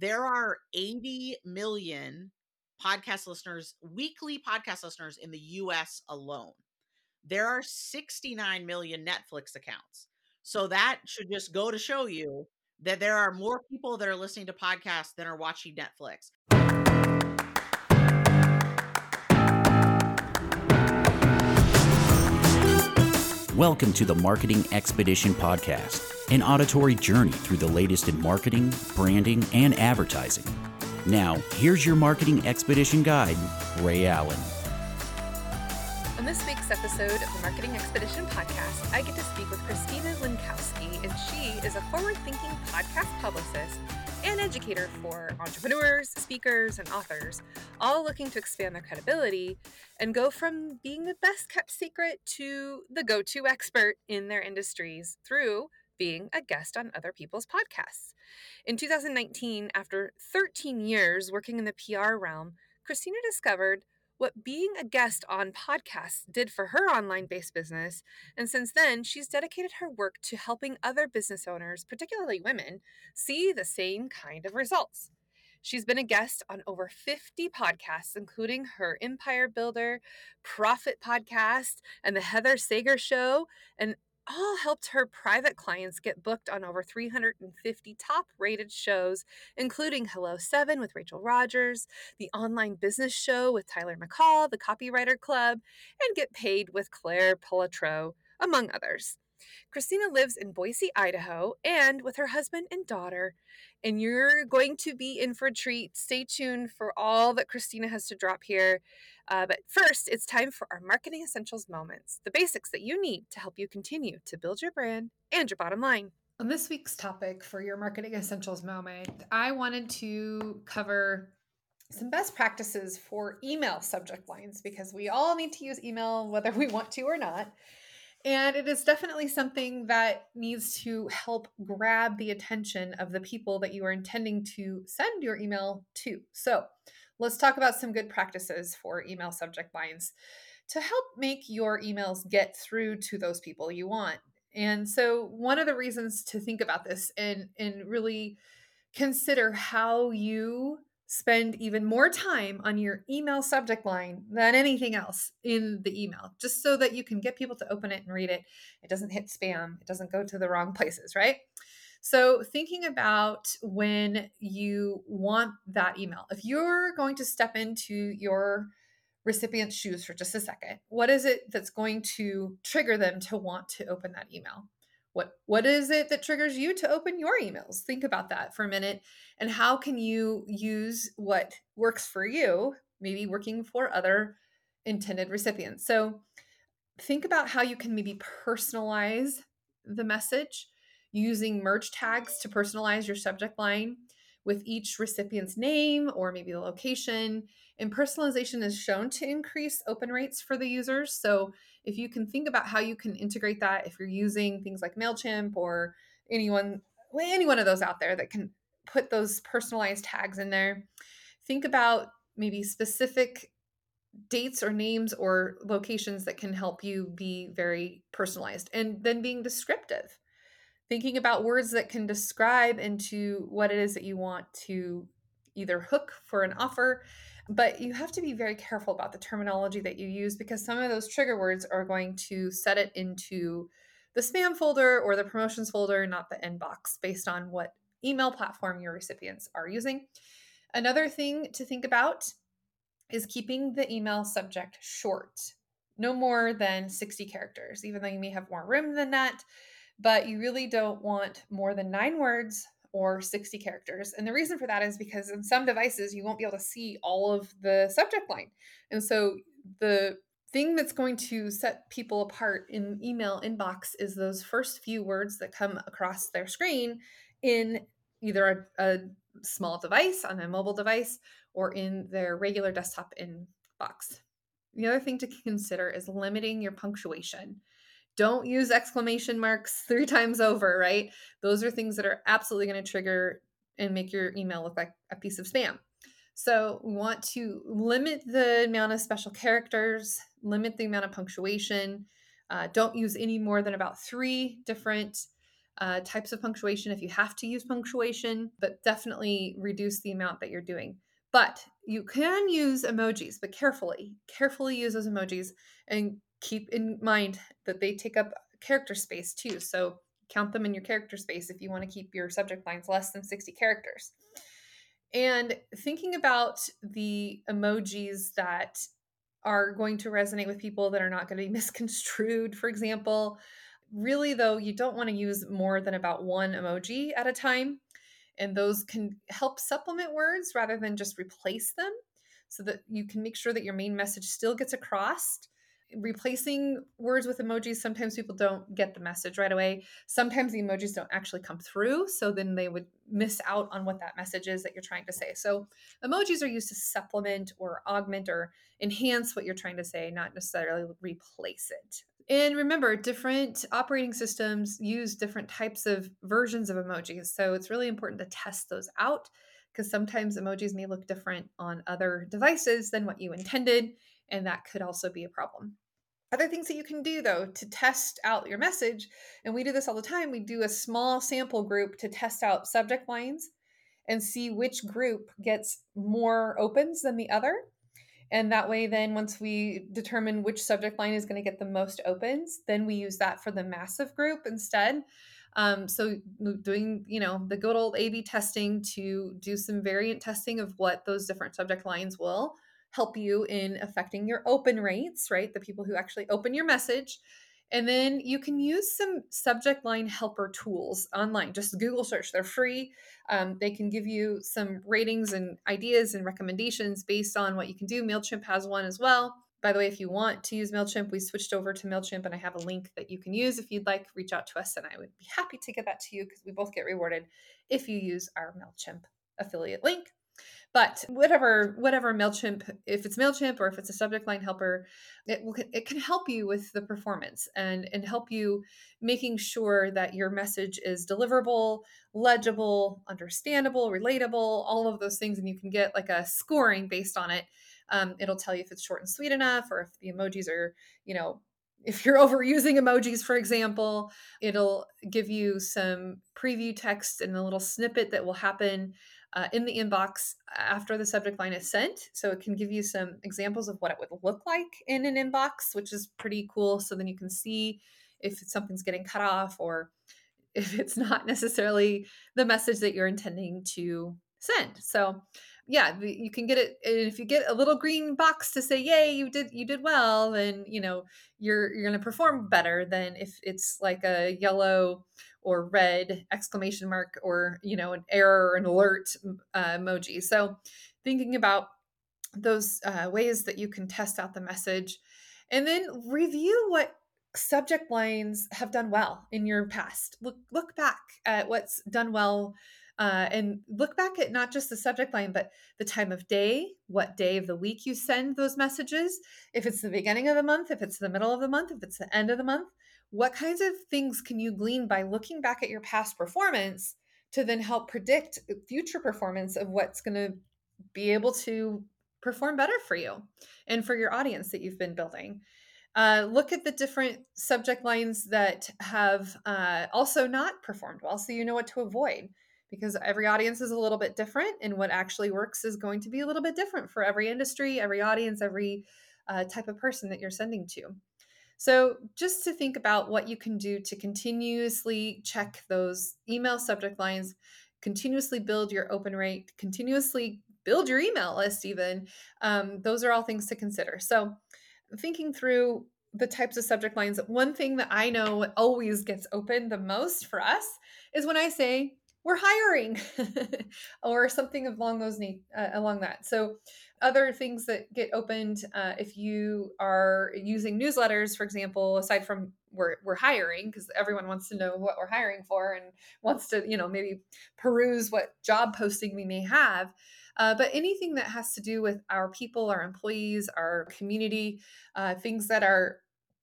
there are 80 million podcast listeners, weekly podcast listeners in the US alone. There are 69 million Netflix accounts. So that should just go to show you that there are more people that are listening to podcasts than are watching Netflix. Welcome to the Marketing Expedition Podcast, an auditory journey through the latest in marketing, branding, and advertising. Now, here's your Marketing Expedition guide, Ray Allen. On this week's episode of the Marketing Expedition podcast, I get to speak with Christina Lenkowski, and she is a forward thinking podcast publicist and educator for entrepreneurs, speakers, and authors, all looking to expand their credibility and go from being the best kept secret to the go to expert in their industries through being a guest on other people's podcasts. In 2019, after 13 years working in the PR realm, Christina discovered what being a guest on podcasts did for her online based business. And since then, she's dedicated her work to helping other business owners, particularly women, see the same kind of results. She's been a guest on over 50 podcasts, including her Empire Builder, Profit Podcast, and The Heather Sager Show, and all helped her private clients get booked on over 350 top rated shows, including Hello 7 with Rachel Rodgers, the online business show with Tyler McCall, the Copywriter Club, and get paid with Claire Pelletreau, among others. Christina lives in Boise, Idaho, and with her husband and daughter. And you're going to be in for a treat. Stay tuned for all that Christina has to drop here. Uh, but first, it's time for our marketing essentials moments the basics that you need to help you continue to build your brand and your bottom line. On this week's topic for your marketing essentials moment, I wanted to cover some best practices for email subject lines because we all need to use email whether we want to or not. And it is definitely something that needs to help grab the attention of the people that you are intending to send your email to. So, let's talk about some good practices for email subject lines to help make your emails get through to those people you want. And so one of the reasons to think about this and and really consider how you spend even more time on your email subject line than anything else in the email just so that you can get people to open it and read it. It doesn't hit spam, it doesn't go to the wrong places, right? So, thinking about when you want that email, if you're going to step into your recipient's shoes for just a second, what is it that's going to trigger them to want to open that email? What what is it that triggers you to open your emails? Think about that for a minute and how can you use what works for you, maybe working for other intended recipients. So, think about how you can maybe personalize the message using merge tags to personalize your subject line with each recipient's name or maybe the location. And personalization is shown to increase open rates for the users. So if you can think about how you can integrate that, if you're using things like MailChimp or anyone, any one of those out there that can put those personalized tags in there, think about maybe specific dates or names or locations that can help you be very personalized and then being descriptive thinking about words that can describe into what it is that you want to either hook for an offer but you have to be very careful about the terminology that you use because some of those trigger words are going to set it into the spam folder or the promotions folder not the inbox based on what email platform your recipients are using. Another thing to think about is keeping the email subject short no more than 60 characters even though you may have more room than that but you really don't want more than nine words or 60 characters. And the reason for that is because in some devices, you won't be able to see all of the subject line. And so the thing that's going to set people apart in email inbox is those first few words that come across their screen in either a, a small device on a mobile device or in their regular desktop inbox. The other thing to consider is limiting your punctuation don't use exclamation marks three times over, right? Those are things that are absolutely going to trigger and make your email look like a piece of spam. So we want to limit the amount of special characters, limit the amount of punctuation. Uh, don't use any more than about three different uh, types of punctuation if you have to use punctuation, but definitely reduce the amount that you're doing. But you can use emojis, but carefully, carefully use those emojis and keep in mind that they take up character space too. So count them in your character space if you want to keep your subject lines less than 60 characters. And thinking about the emojis that are going to resonate with people that are not going to be misconstrued, for example, really though, you don't want to use more than about one emoji at a time. And those can help supplement words rather than just replace them so that you can make sure that your main message still gets across replacing words with emojis sometimes people don't get the message right away. Sometimes the emojis don't actually come through so then they would miss out on what that message is that you're trying to say. So emojis are used to supplement or augment or enhance what you're trying to say not necessarily replace it. And remember different operating systems use different types of versions of emojis so it's really important to test those out because sometimes emojis may look different on other devices than what you intended and that could also be a problem. Other things that you can do though to test out your message, and we do this all the time, we do a small sample group to test out subject lines and see which group gets more opens than the other. And that way, then once we determine which subject line is going to get the most opens, then we use that for the massive group instead. Um, so doing, you know, the good old A/B testing to do some variant testing of what those different subject lines will help you in affecting your open rates, right? The people who actually open your message. And then you can use some subject line helper tools online. Just Google search, they're free. Um, they can give you some ratings and ideas and recommendations based on what you can do. MailChimp has one as well. By the way, if you want to use MailChimp, we switched over to MailChimp and I have a link that you can use if you'd like. Reach out to us and I would be happy to get that to you because we both get rewarded if you use our MailChimp affiliate link. But whatever, whatever Mailchimp, if it's Mailchimp or if it's a subject line helper, it will it can help you with the performance and and help you making sure that your message is deliverable, legible, understandable, relatable, all of those things, and you can get like a scoring based on it. Um, it'll tell you if it's short and sweet enough, or if the emojis are, you know, if you're overusing emojis, for example, it'll give you some preview text and a little snippet that will happen uh, in the inbox after the subject line is sent. So it can give you some examples of what it would look like in an inbox, which is pretty cool. So then you can see if something's getting cut off or if it's not necessarily the message that you're intending to send. So yeah, you can get it. And if you get a little green box to say, "Yay, you did you did well," then you know you're you're going to perform better than if it's like a yellow or red exclamation mark or you know an error or an alert uh, emoji. So thinking about those uh, ways that you can test out the message, and then review what subject lines have done well in your past. Look look back at what's done well uh, and look back at not just the subject line, but the time of day, what day of the week you send those messages. If it's the beginning of the month, if it's the middle of the month, if it's the end of the month, what kinds of things can you glean by looking back at your past performance to then help predict future performance of what's going to be able to perform better for you and for your audience that you've been building? Uh, look at the different subject lines that have uh, also not performed well so you know what to avoid because every audience is a little bit different and what actually works is going to be a little bit different for every industry every audience every uh, type of person that you're sending to so just to think about what you can do to continuously check those email subject lines continuously build your open rate continuously build your email list even um, those are all things to consider. So thinking through the types of subject lines one thing that i know always gets open the most for us is when i say we're hiring or something along those uh, along that. So other things that get opened uh, if you are using newsletters for example aside from we're, we're hiring because everyone wants to know what we're hiring for and wants to you know maybe peruse what job posting we may have uh, but anything that has to do with our people our employees our community uh, things that are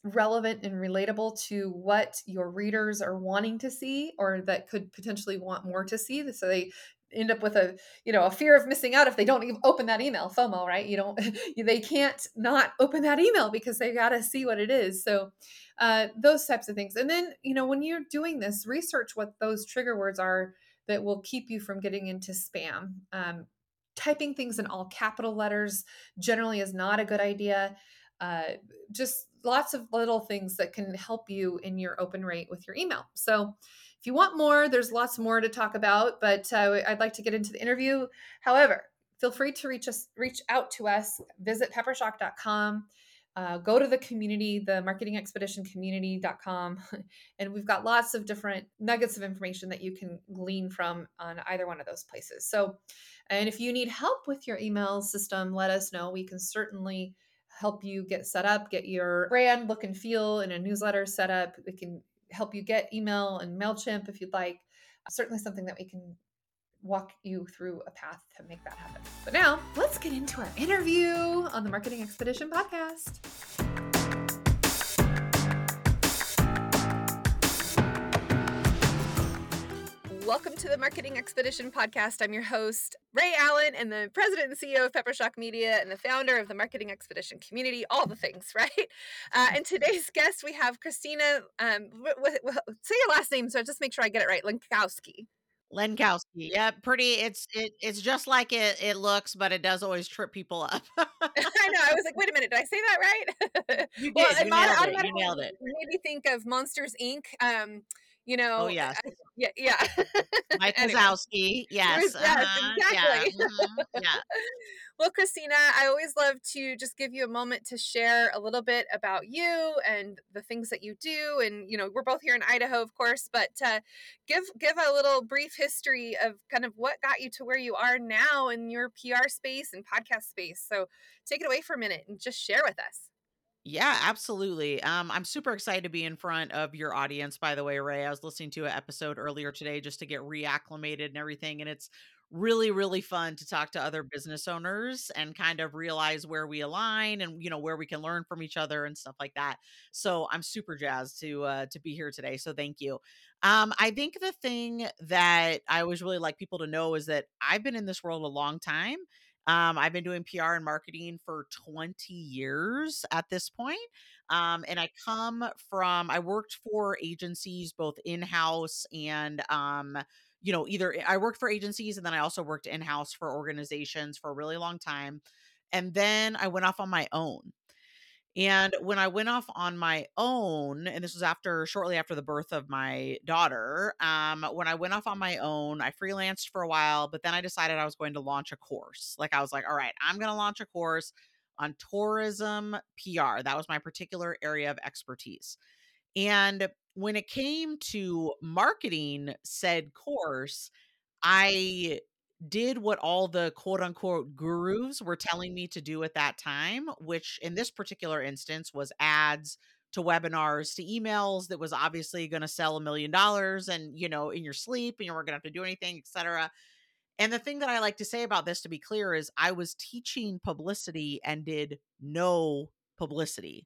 relevant and relatable to what your readers are wanting to see or that could potentially want more to see so they end up with a you know a fear of missing out if they don't even open that email. Fomo right? You don't they can't not open that email because they got to see what it is. So uh, those types of things. And then you know when you're doing this research what those trigger words are that will keep you from getting into spam. Um, typing things in all capital letters generally is not a good idea. Uh, just lots of little things that can help you in your open rate with your email. So if you want more, there's lots more to talk about, but uh, I'd like to get into the interview. However, feel free to reach us, reach out to us. Visit peppershock.com. Uh, go to the community, the marketing expedition community.com, and we've got lots of different nuggets of information that you can glean from on either one of those places. So, and if you need help with your email system, let us know. We can certainly help you get set up, get your brand look and feel in a newsletter set up. We can help you get email and MailChimp if you'd like. Certainly something that we can walk you through a path to make that happen. But now, let's get into our interview on the Marketing Expedition podcast. Welcome to the Marketing Expedition podcast. I'm your host, Ray Allen, and the president and CEO of Peppershock Media and the founder of the Marketing Expedition community, all the things, right? Uh, and today's guest, we have Christina, um, w- w- w- say your last name so I just make sure I get it right, Lenkowski. Lenkowski. Yeah, pretty. It's it, it's just like it it looks, but it does always trip people up. I know. I was like, wait a minute, did I say that right? you did. well, you, nailed it. you nailed it. Made me think of Monsters Inc. Um, you know oh yes yeah yeah mike anyway. Wazowski. yes yes uh-huh. exactly yeah. Mm-hmm. yeah. well christina i always love to just give you a moment to share a little bit about you and the things that you do and you know we're both here in idaho of course but uh, give give a little brief history of kind of what got you to where you are now in your pr space and podcast space so take it away for a minute and just share with us yeah, absolutely. Um, I'm super excited to be in front of your audience, by the way, Ray. I was listening to an episode earlier today just to get reacclimated and everything. And it's really, really fun to talk to other business owners and kind of realize where we align and, you know, where we can learn from each other and stuff like that. So I'm super jazzed to uh to be here today. So thank you. Um, I think the thing that I always really like people to know is that I've been in this world a long time um, I've been doing PR and marketing for 20 years at this point. Um, and I come from, I worked for agencies both in house and, um, you know, either I worked for agencies and then I also worked in house for organizations for a really long time. And then I went off on my own. And when I went off on my own, and this was after shortly after the birth of my daughter, um, when I went off on my own, I freelanced for a while, but then I decided I was going to launch a course. Like I was like, all right, I'm going to launch a course on tourism PR. That was my particular area of expertise. And when it came to marketing said course, I did what all the quote unquote mm-hmm. gurus were telling me to do at that time, which in this particular instance was ads to webinars to emails that was obviously going to sell a million dollars and you know in your sleep and you weren't going to have to do anything etc and the thing that i like to say about this to be clear is i was teaching publicity and did no publicity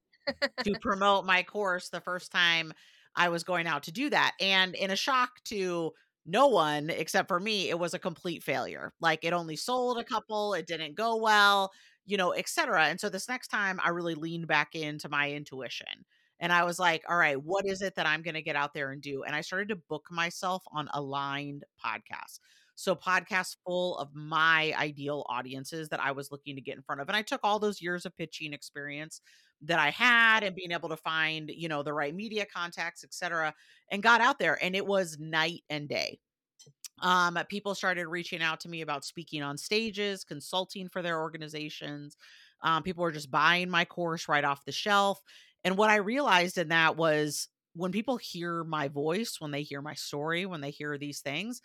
to promote my course the first time i was going out to do that. And in a shock to no one except for me it was a complete failure like it only sold a couple it didn't go well you know etc and so this next time i really leaned back into my intuition and i was like all right what is it that i'm going to get out there and do? and i started to book myself on aligned podcasts so podcasts full of my ideal audiences that i was looking to get in front of and i took all those years of pitching experience that I had and being able to find, you know, the right media contacts, etc., and got out there and it was night and day. Um, people started reaching out to me about speaking on stages, consulting for their organizations. Um, people were just buying my course right off the shelf. And what I realized in that was when people hear my voice, when they hear my story, when they hear these things,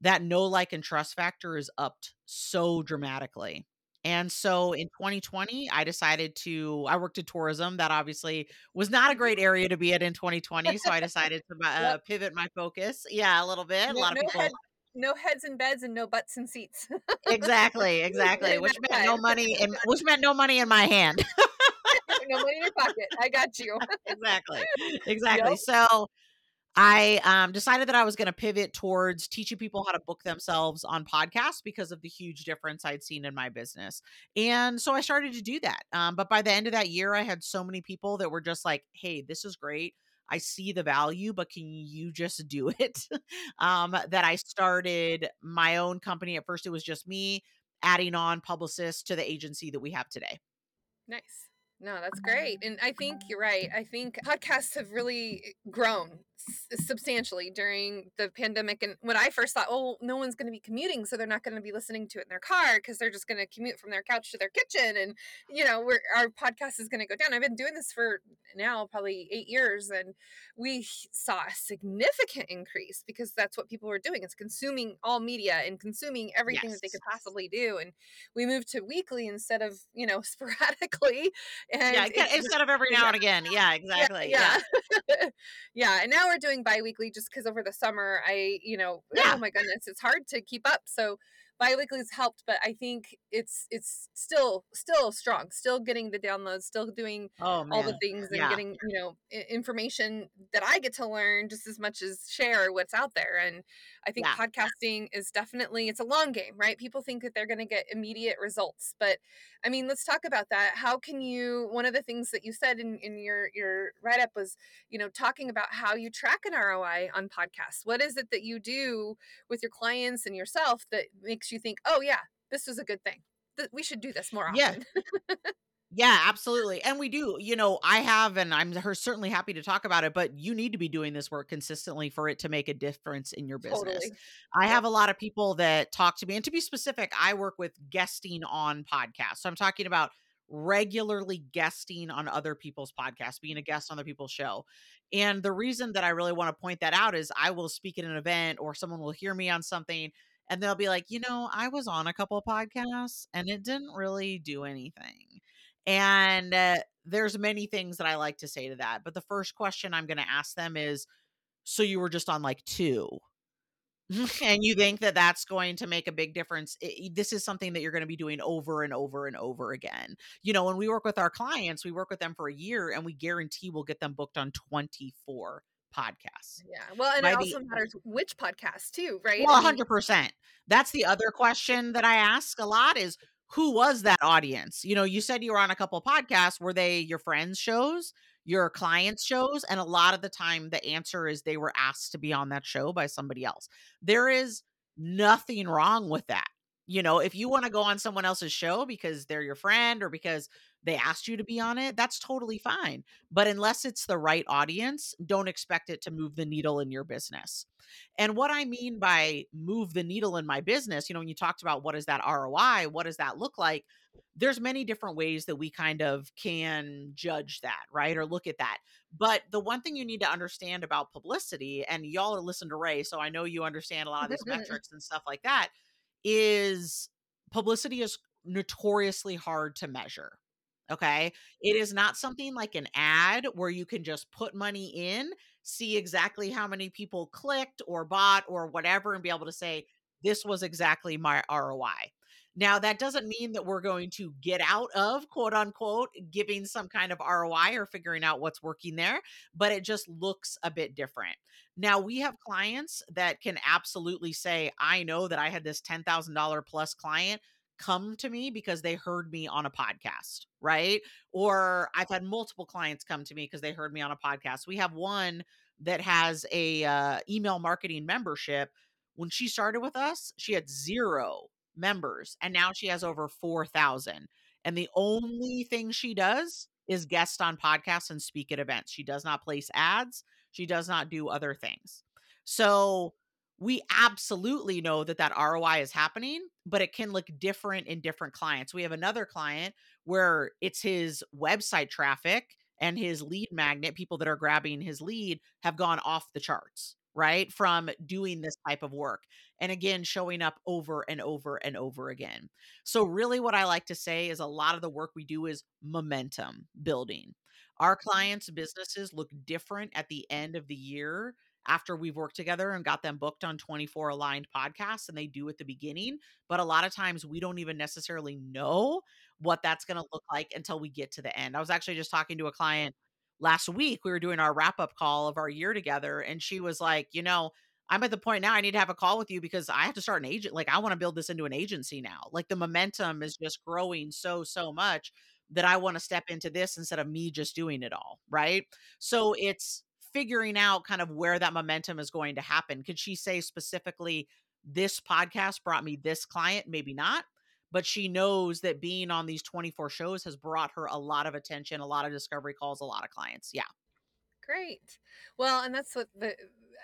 that no like and trust factor is upped so dramatically. And so in 2020, I decided to, I worked in tourism. That obviously was not a great area to be at in 2020. So I decided to uh, yep. pivot my focus. Yeah, a little bit. No, a lot no of people. Head, no heads in beds and no butts in seats. exactly, exactly. which meant no money, in, which meant no money in my hand. no money in your pocket. I got you. exactly, exactly. Yep. So I um, decided that I was going to pivot towards teaching people how to book themselves on podcasts because of the huge difference I'd seen in my business. And so I started to do that. Um, but by the end of that year, I had so many people that were just like, hey, this is great. I see the value, but can you just do it? um, that I started my own company. At first, it was just me adding on publicists to the agency that we have today. Nice. No, that's great. And I think you're right. I think podcasts have really grown substantially during the pandemic. And when I first thought, oh, no one's going to be commuting, so they're not going to be listening to it in their car because they're just going to commute from their couch to their kitchen, and you know, we're, our podcast is going to go down. I've been doing this for now probably eight years, and we saw a significant increase because that's what people were doing. It's consuming all media and consuming everything yes. that they could possibly do. And we moved to weekly instead of you know sporadically. And yeah, instead of every now and again. Yeah, exactly. Yeah, yeah. yeah. And now we're doing bi-weekly just because over the summer I, you know, yeah. oh my goodness, it's hard to keep up. So bi-weekly has helped but i think it's it's still still strong still getting the downloads still doing oh, all the things and yeah. getting you know information that i get to learn just as much as share what's out there and i think podcasting is definitely it's a long game right people think that they're going to get immediate results but i mean let's talk about that how can you one of the things that you said in, in your your write-up was you know talking about how you track an roi on podcasts what is it that you do with your clients and yourself that makes you think, oh, yeah, this was a good thing. We should do this more often. Yeah. Yeah, absolutely. And we do. You know, I have, and I'm her certainly happy to talk about it, but you need to be doing this work consistently for it to make a difference in your business. Totally. I have a lot of people that talk to me, and to be specific, I work with guesting on podcasts. So I'm talking about regularly guesting on other people's podcasts, being a guest on other people's show. And the reason that I really want to point that out is I will speak at an event or someone will hear me on something and they'll be like, you know, I was on a couple podcasts and it didn't really do anything. And uh, there's many things that I like to say to that. But the first question I'm going to ask them is, so you were just on like two? and you think that that's going to make a big difference it, this is something that you're going to be doing over and over and over again you know when we work with our clients we work with them for a year and we guarantee we'll get them booked on 24 podcasts. Yeah. Well, and it also matters which podcast too, right? Well, hundred percent. That's the other question that I ask a lot is who was that audience? You know, you said you were on a couple podcasts. Were they your friends' shows, your clients' shows? And a lot of the time the answer is they were asked to be on that show by somebody else. There is nothing wrong with that. You know, if you want to go on someone else's show because they're your friend or because they asked you to be on it, that's totally fine. But unless it's the right audience, don't expect it to move the needle in your business. And what I mean by move the needle in my business, you know, when you talked about what is that ROI, what does that look like? There's many different ways that we kind of can judge that, right? Or look at that. But the one thing you need to understand about publicity, and y'all are listening to Ray, so I know you understand a lot of these metrics and stuff like that, is publicity is notoriously hard to measure Okay. It is not something like an ad where you can just put money in, see exactly how many people clicked or bought or whatever, and be able to say, this was exactly my ROI. Now, that doesn't mean that we're going to get out of quote unquote giving some kind of ROI or figuring out what's working there, but it just looks a bit different. Now, we have clients that can absolutely say, I know that I had this $10,000 plus client come to me because they heard me on a podcast, right? Or I've had multiple clients come to me because they heard me on a podcast. We have one that has a uh, email marketing membership. When she started with us, she had zero members, and now she has over four thousand. And the only thing she does is guest on podcasts and speak at events. She does not place ads. She does not do other things. So we absolutely know that that ROI is happening, but it can look different in different clients. We have another client where it's his website traffic and his lead magnet, people that are grabbing his lead, have gone off the charts, right? From doing this type of work. And again, showing up over and over and over again. So, really, what I like to say is a lot of the work we do is momentum building. Our mm-hmm. clients' businesses look different at the end of the year after we've worked together and got them booked on 24 aligned podcasts and they do at the beginning. But a lot of times we don't even necessarily know what that's going to look like until we get to the end. I was actually just talking to a client last week we were doing our wrap up call of our year together and she was like, "You know, I'm at the point now I need to have a call with you because I have to start an agent. Like I want to build this into an agency now. Like the momentum is just growing so so much that I want to step into this instead of me just doing it all, right? So it's figuring out kind of where that momentum is going to happen. Could she say specifically this podcast brought me this client? Maybe not. But she knows that being on these 24 shows has brought her a lot of attention, a lot of discovery calls, a lot of clients. Yeah. Great. Well, and that's what the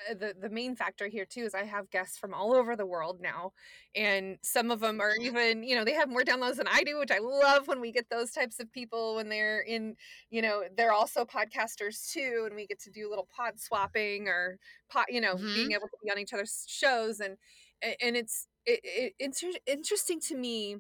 the the main factor here too is I have guests from all over the world now, and some of them are even you know they have more downloads than I do, which I love when we get those types of people when they're in you know they're also podcasters too, and we get to do a little pod swapping or pod you know mm-hmm. being able to be on each other's shows and and it's it, it, it's interesting to me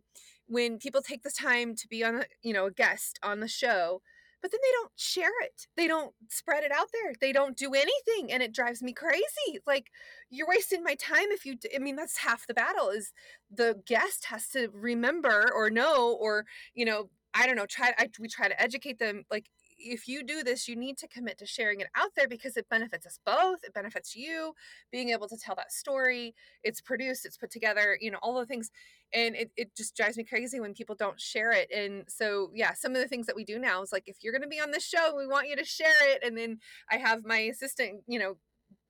when people take the time to be on a you know a guest on the show but then they don't share it. They don't spread it out there. They don't do anything. And it drives me crazy. Like, you're wasting my time if you, I mean, that's half the battle is the guest has to remember or know, or, you know, I don't know, try, I, we try to educate them. Like, if you do this, you need to commit to sharing it out there because it benefits us both. It benefits you being able to tell that story. It's produced, it's put together, you know, all the things. And it, it just drives me crazy when people don't share it. And so, yeah, some of the things that we do now is like, if you're going to be on this show, we want you to share it. And then I have my assistant, you know,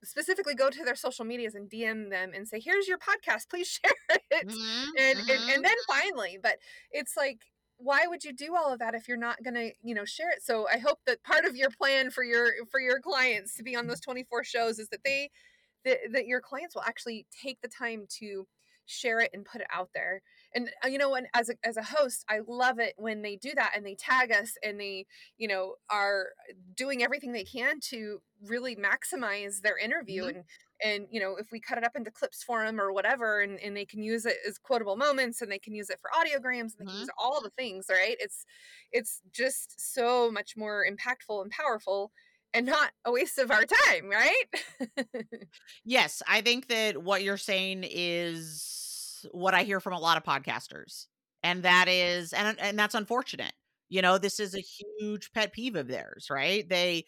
specifically go to their social medias and DM them and say, "Here's your podcast. Please share it." Mm-hmm, and, mm-hmm. and and then finally, but it's like why would you do all of that if you're not going to you know share it? So i hope that part of your plan for your for your clients to be on those 24 shows is that they that, that your clients will actually take the time to share it and put it out there and uh, you know and as a, as a host i love it when they do that and they tag us and they you know are doing everything they can to really maximize their interview mm-hmm. and and you know if we cut it up into clips for them or whatever and, and they can use it as quotable moments and they can use it for audiograms and they mm-hmm. can use all the things right it's it's just so much more impactful and powerful and not a waste of our time right yes i think that what you're saying is what i hear from a lot of podcasters and that is and and that's unfortunate you know this is a huge pet peeve of theirs right? They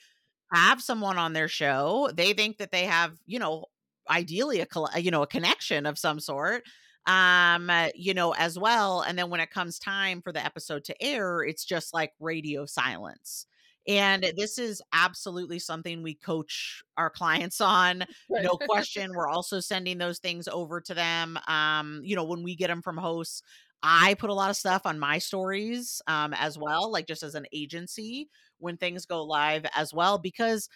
have someone on their show, they think that they have, you know, ideally a you know a connection of some sort um you know as well and then when it comes time for the episode to air it's just like radio silence and this is absolutely something we coach our clients on no question. We're also sending those things over to them. Um you know when we get them from hosts i put a lot of stuff on my stories um as well like just as an agency when things go live as well because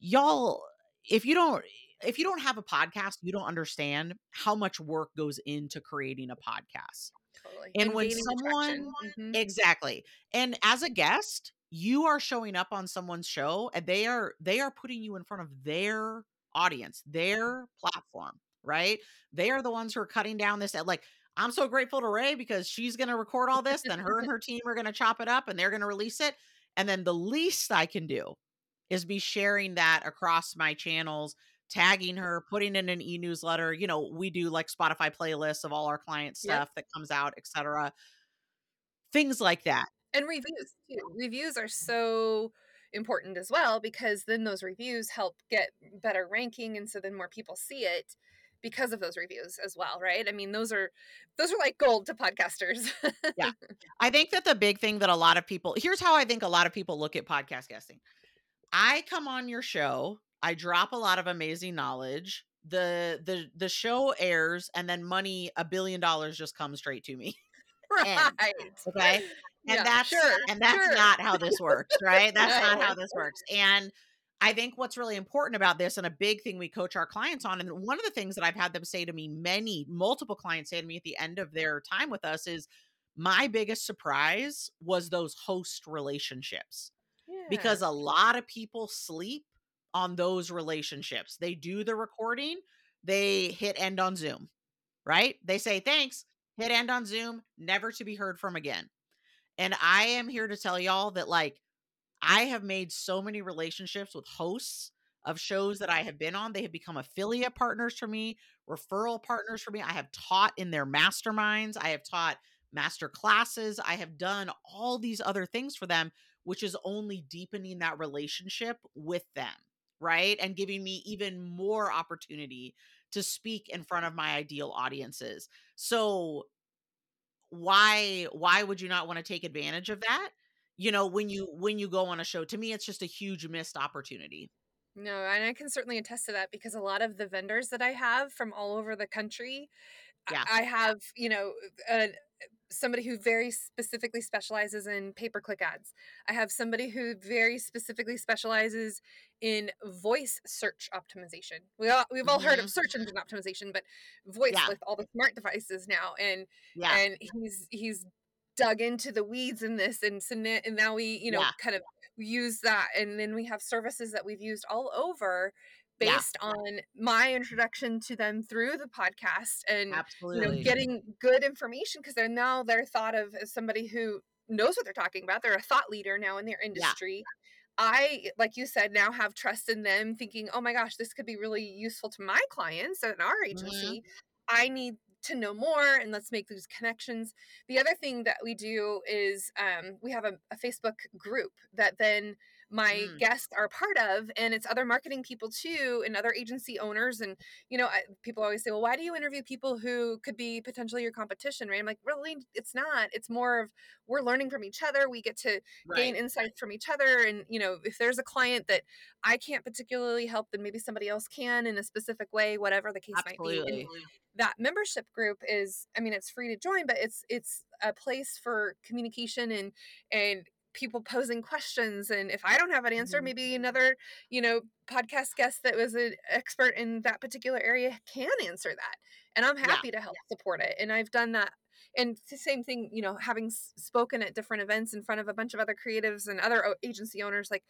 y'all if you don't if you don't have a podcast you don't understand how much work goes into creating a podcast. Totally. and, and when someone mm-hmm. exactly. And as a guest you are showing up on someone's show and they are they are putting you in front of their audience their platform right they are the ones who are cutting down this like i'm so grateful to ray because she's going to record all this then her and her team are going to chop it up and they're going to release it and then the least I can do is be sharing that across my channels, tagging her, putting in an e-newsletter. You know, we do like Spotify playlists of all our client stuff yep. that comes out, etc. Things like that. And reviews too. Reviews are so important as well because then those reviews help get better ranking and so then more people see it because of those reviews as well right? I mean those are those are like gold to podcasters. Yeah. I think that the big thing that a lot of people here's how i think a lot of people look at podcast guesting i come on your show i drop a lot of amazing knowledge the the the show airs and then money a billion dollars just comes straight to me. Right. okay and yeah, that's sure, and that's sure. not how this works right that's not how this works and I think what's really important about this and a big thing we coach our clients on, and one of the things that I've had them say to me, many, multiple clients say to me at the end of their time with us is my biggest surprise was those host relationships. Yeah. Because a lot of people sleep on those relationships. They do the recording, they hit end on Zoom, right? They say thanks, hit end on Zoom, never to be heard from again. And I am here to tell y'all that, like, I have made so many relationships with hosts of shows that I have been on. They have become affiliate partners for me, referral partners for me. I have taught in their masterminds. I have taught master classes. I have done all these other things for them, which is only deepening that relationship with them, right? And giving me even more opportunity to speak in front of my ideal audiences. So why why would you not want to take advantage of that? You know, when you when you go on a show, to me it's just a huge missed opportunity. No, and I can certainly attest to that because a lot of the vendors that I have from all over the country, Yeah. I I have, you know, uh, somebody who very specifically specializes in pay per click ads. I have somebody who very specifically specializes in voice search optimization. We all, we've all heard of mm-hmm. search engine optimization, but voice Yeah. with all the smart devices now, and Yeah. and he's he's dug into the weeds in this, and so and now we you know Yeah. kind of use that, and then we have services that we've used all over Yeah. based on my introduction to them through the podcast and you know getting good information because they're now they're thought of as somebody who knows what they're talking about they're a thought leader now in their industry. I like you said now have trust in them thinking oh my gosh this could be really useful to my clients and our Mm-hmm. agency. I need to know more and let's make these connections. The other thing that we do is um, we have a, a facebook group that then my Mm. guests are part of and it's other marketing people too and other agency owners and you know I, people always say well why do you interview people who could be potentially your competition? Right? I'm like really it's not. It's more of we're learning from each other. We get to gain insights from each other and you know if there's a client that i can't particularly help then maybe somebody else can in a specific way whatever the case might be Absolutely. and that membership group is i mean it's free to join but it's it's a place for communication and and people posing questions and if i don't have an answer Mhm. maybe another you know podcast guest that was an expert in that particular area can answer that and i'm Yeah. happy to help support it and i've done that and the same thing you know having spoken at different events in front of a bunch of other creatives and other agency owners like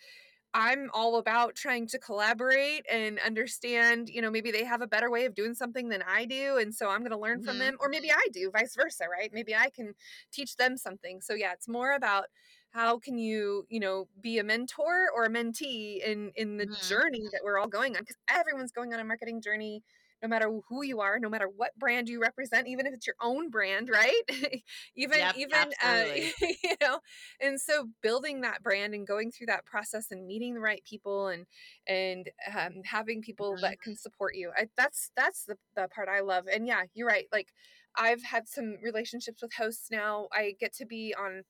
I'm all about trying to collaborate and understand, you know, maybe they have a better way of doing something than I do. And so I'm going to learn from Mhm. them, or maybe I do, vice versa, right? Maybe I can teach them something. So yeah, it's more about how can you, you know, be a mentor or a mentee in in the Mhm. journey that we're all going on because everyone's going on a marketing journey no matter who you are, no matter what brand you represent, even if it's your own brand, right? even Yep, even uh, you know, and so building that brand and going through that process and meeting the right people and and um, having people Mhm. that can support you I, that's that's the, the part i love and yeah you're right like i've had some relationships with hosts now i get to be on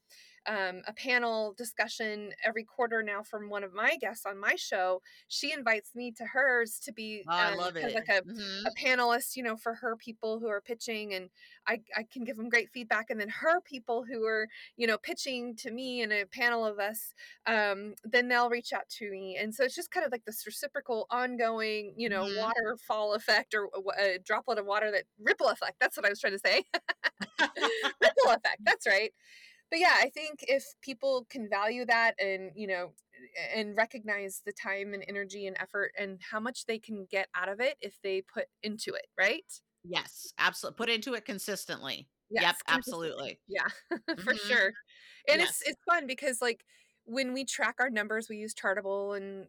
um, a panel discussion every quarter now from one of my guests on my show she invites me to hers to be Oh, um, like a Mhm. a panelist, you know, for her people who are pitching, and I, I can give them great feedback. And then her people who are, you know, pitching to me and a panel of us, um, then they'll reach out to me. And so it's just kind of like this reciprocal, ongoing, you know, Mhm. waterfall effect or a, a droplet of water that ripple effect. That's what I was trying to say. ripple effect. That's right. But yeah, I think if people can value that and, you know, and recognize the time and energy and effort and how much they can get out of it if they put into it, right? Yes, absolutely. Put into it consistently. Yes, Yep, absolutely. Yeah, for Mhm. sure. And it's Yes. it's fun because like when we track our numbers, we use Chartable and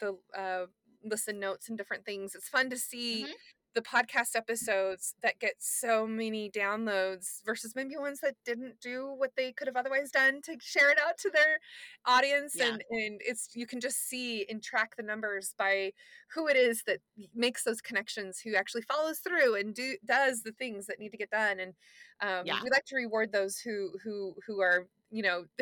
the uh, listen notes and different things. It's fun to see Mhm. The podcast episodes that get so many downloads versus maybe ones that didn't do what they could have otherwise done to share it out to their audience Yeah. and and it's you can just see and track the numbers by who it is that makes those connections who actually follows through and do does the things that need to get done and um, Yeah. we like to reward those who who who are you know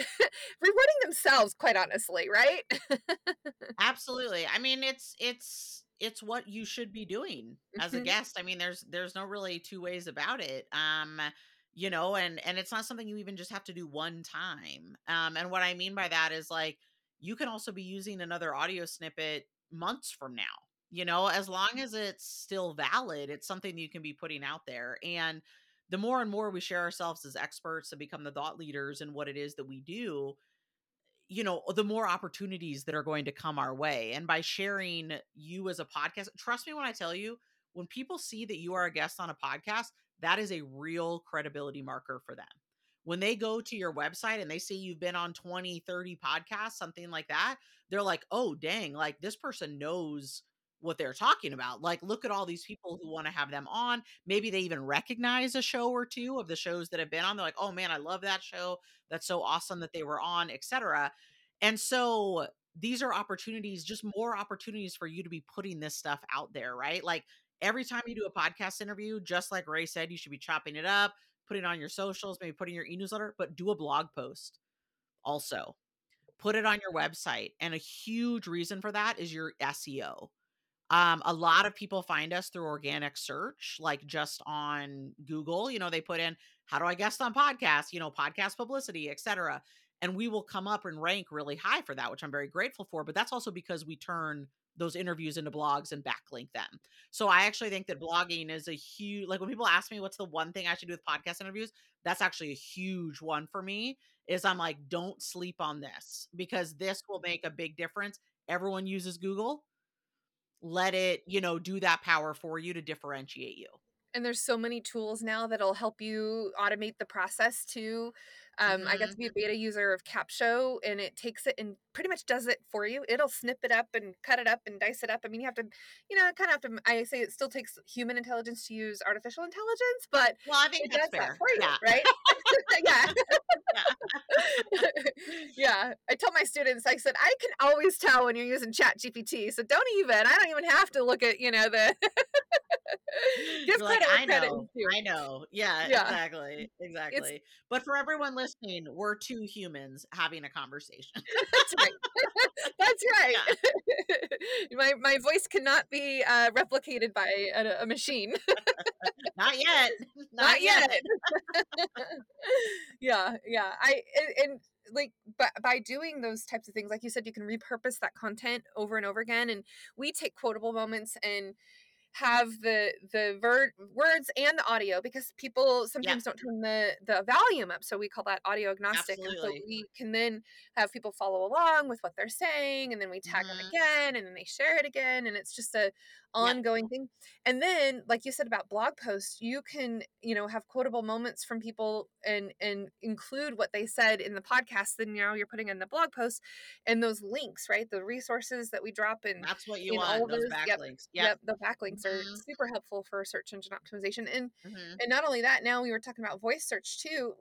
rewarding themselves quite honestly right Absolutely. I mean, it's it's it's what you should be doing as a Mhm. guest. I mean, there's there's no really two ways about it. Um, you know, and and it's not something you even just have to do one time. Um, and what I mean by that is like you can also be using another audio snippet months from now. You know, as long as it's still valid, it's something you can be putting out there. And the more and more we share ourselves as experts and become the thought leaders in what it is that we do, you know, the more opportunities that are going to come our way. And by sharing you as a podcast, trust me when I tell you, when people see that you are a guest on a podcast, that is a real credibility marker for them. When they go to your website and they see you've been on 20, 30 podcasts, something like that, they're like, oh, dang, like this person knows what they're talking about. Like, look at all these mm-hmm. people who want to have them on. Maybe they even recognize a show or two of the shows that have been on. They're like, oh man, I love that show. That's so awesome that they were on, etc. And so these are opportunities, just more opportunities for you to be putting this stuff out there, right? Like every time you do a podcast interview, just like Ray said, you should be chopping it up, putting it on your socials, maybe putting your e-newsletter, but do a blog post also. Put it on your website. And a huge reason for that is your SEO. Um, a lot of people find us through organic search, like just on Google. You know, they put in how do I guest on podcasts, you know, podcast publicity, etc. And we will come up and rank really high for that, which I'm very grateful for. But that's also because we turn those interviews into blogs and backlink them. So I actually think that blogging is a huge like when people ask me what's the one thing I should do with podcast interviews, that's actually a huge one for me. Is I'm like, don't sleep on this because this will make a big difference. Everyone uses Google let it, you know, do that power for you to differentiate you. And there's so many tools now that'll help you automate the process too. Um, mm-hmm. I got to be a beta user of Capsho, and it takes it and pretty much does it for you. It'll snip it up and cut it up and dice it up. I mean, you have to, you know, kind of have to. I say it still takes human intelligence to use artificial intelligence, but well, I think it that's does fair. that for you, yeah. right? yeah. yeah. I tell my students, I said, I can always tell when you're using Chat GPT. So don't even. I don't even have to look at, you know, the. Give like, I know, I know. Yeah, yeah. exactly, exactly. It's, but for everyone listening, we're two humans having a conversation. That's right. That's right. Yeah. my my voice cannot be uh, replicated by a, a machine. Not yet. Not, Not yet. yet. yeah, yeah. I and, and like but by doing those types of things like you said you can repurpose that content over and over again and we take quotable moments and have the the ver- words and the audio because people sometimes yeah. don't turn the the volume up so we call that audio agnostic and so we can then have people follow along with what they're saying and then we tag mm-hmm. them again and then they share it again and it's just a ongoing yeah. thing and then like you said about blog posts you can you know have quotable moments from people and and include what they said in the podcast then now you're putting in the blog post and those links right the resources that we drop in that's what you want those, those backlinks yep, yep the backlinks are mm-hmm. super helpful for search engine optimization and mm-hmm. and not only that now we were talking about voice search too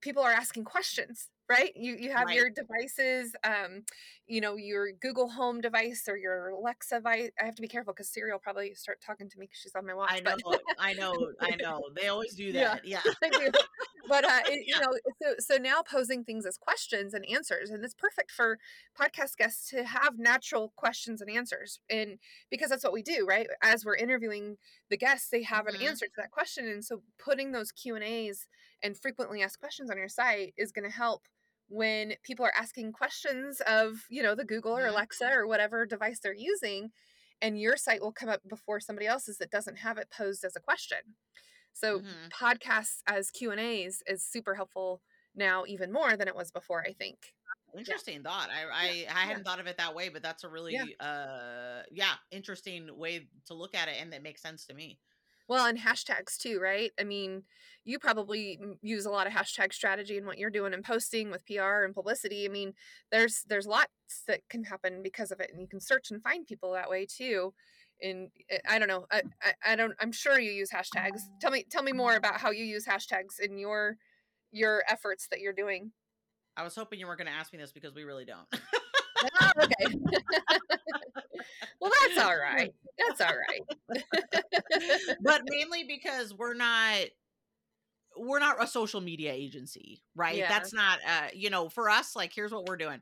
people are asking questions right you you have right. your devices um you know your google home device or your alexa device i have to be careful because siri will probably start talking to me because she's on my watch i know but... i know i know they always do that yeah, yeah. But uh it, yeah. you know so so now posing things as questions and answers and it's perfect for podcast guests to have natural questions and answers and because that's what we do right as we're interviewing the guests they have an mm-hmm. answer to that question and so putting those q and a's and frequently asked questions on your site is going to help when people are asking questions of you know the google or mm-hmm. alexa or whatever device they're using and your site will come up before somebody else's that doesn't have it posed as a question so mm-hmm. podcasts as q and a's is super helpful now even more than it was before i think interesting yeah. thought i i, yeah. I hadn't yeah. thought of it that way but that's a really uh yeah interesting way to look at it and that makes sense to me well, and hashtags too, right? I mean, you probably use a lot of hashtag strategy in what you're doing and posting with PR and publicity. I mean, there's there's lots that can happen because of it, and you can search and find people that way too. And eh, I don't know, I, I, I don't. I'm sure you use hashtags. Tell me tell me more about how you use hashtags in your your efforts that you're doing. I was hoping you weren't going to ask me this because we really don't. oh, okay. well, that's all right. That's all right. but mainly because we're not we're not a social media agency, right? Yeah. That's not uh, you know, for us like here's what we're doing.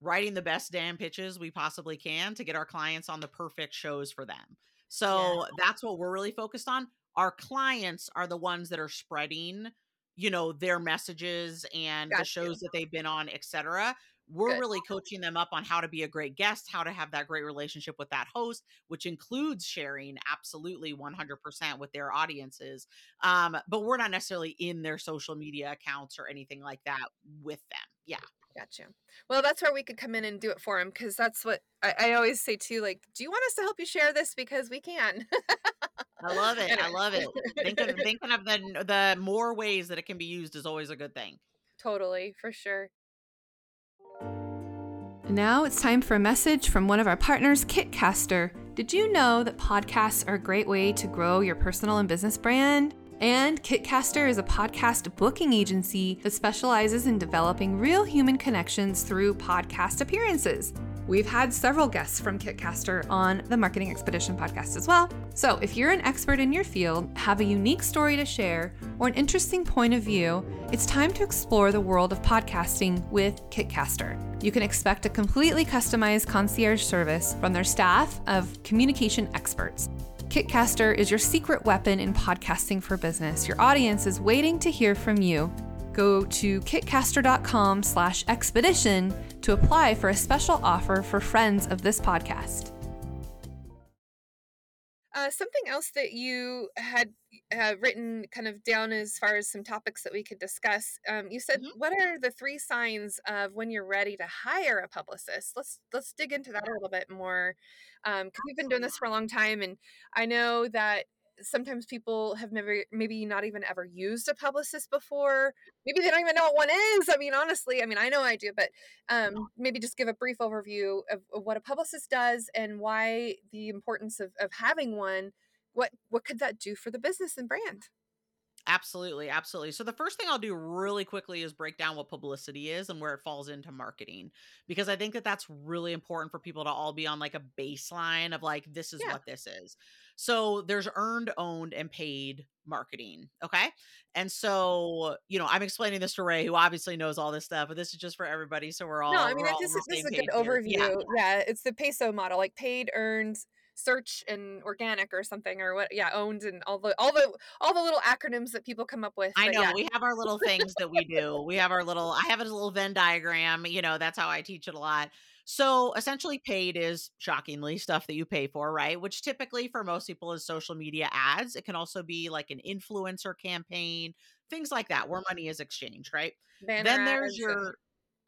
Writing the best damn pitches we possibly can to get our clients on the perfect shows for them. So yeah. that's what we're really focused on. Our clients are the ones that are spreading, you know, their messages and Got the shows you. that they've been on, etc we're Good. really coaching them up on how to be a great guest, how to have that great relationship with that host, which includes sharing absolutely 100% with their audiences. Um, but we're not necessarily in their social media accounts or anything like that with them. Yeah. Gotcha. Well, that's where we could come in and do it for him because that's what I, I, always say too. Like, do you want us to help you share this because we can? I love it. I love it. Thinking, thinking of the the more ways that it can be used is always a good thing. Totally, for sure. Now it's time for a message from one of our partners, Kitcaster, Did you know that podcasts are a great way to grow your personal and business brand? And Kitcaster is a podcast booking agency that specializes in developing real human connections through podcast appearances. We've had several guests from Kitcaster on the Marketing Expedition podcast as well. So, if you're an expert in your field, have a unique story to share, or an interesting point of view, it's time to explore the world of podcasting with Kitcaster. You can expect a completely customized concierge service from their staff of communication experts. Kitcaster is your secret weapon in podcasting for business. Your audience is waiting to hear from you go to kitcaster.com slash expedition to apply for a special offer for friends of this podcast. Uh, something else that you had uh, written kind of down as far as some topics that we could discuss. Um, you said, mm-hmm. "What are the three signs of when you're ready to hire a publicist?" Let's let's dig into that a little bit more because um, we've been doing this for a long time, and I know that sometimes people have never maybe not even ever used a publicist before. Maybe they don't even know what one is i mean honestly i mean i know i do but um, maybe just give a brief overview of, of, what a publicist does and why the importance of, of having one what what could that do for the business and brand Absolutely, absolutely. So the first thing I'll do really quickly is break down what publicity is and where it falls into marketing because I think that that's really important for people to all be on like a baseline of like this is yeah. what this is. So there's earned, owned and paid marketing, okay? And so, you know, I'm explaining this to Ray who obviously knows all this stuff, but this is just for everybody so we're all No, I mean this, is, this is a good overview. Yeah. yeah, it's the peso model, like paid, earned, search and organic or something or what yeah owned and all the all the all the little acronyms that people come up with i know yeah. we have our little things that we do. We have our little i have a little venn diagram you know that's how i teach it a lot. So essentially paid is shockingly stuff that you pay for right? Which typically for most people is social media ads. It can also be like an influencer campaign things like that where money is exchanged right? Banner then there's your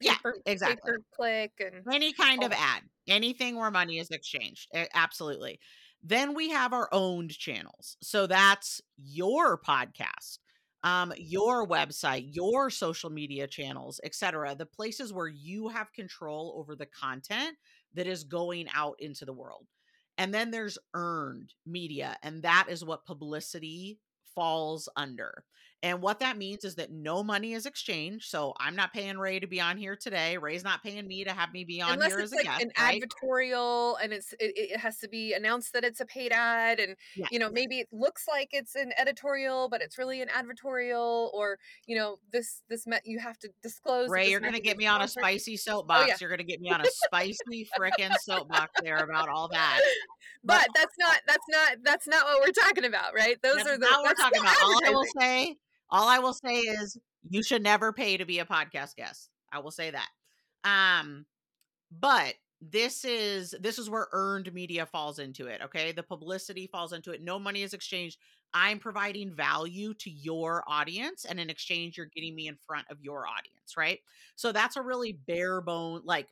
yeah, exactly. click and any kind of ad, anything where money is exchanged. Absolutely. Then we have our owned channels. So that's your podcast, um, your website, your social media channels, etc. The places where you have control over the content that is going out into the world. And then there's earned media, and that is what publicity falls under. And what that means is that no money is exchanged. So I'm not paying Ray to be on here today. Ray's not paying me to have me be on Unless here as a like guest. An right? advertorial, and it's it, it, has to be announced that it's a paid ad, and yes. you know maybe it looks like it's an editorial, but it's really an advertorial, or you know this this met you have to disclose. Ray, you're gonna get me on a spicy oh, soapbox. Oh, yeah. You're gonna get me on a spicy freaking soapbox there about all that. But, but, that's not that's not that's not what we're talking about, right? Those are the not what we're talking about. All I will say all I will say is you should never pay to be a podcast guest. I will say that. Um, but this is this is where earned media falls into it okay the publicity falls into it no money is exchanged i'm providing value to your audience and in exchange you're getting me in front of your audience right so that's a really bare bone like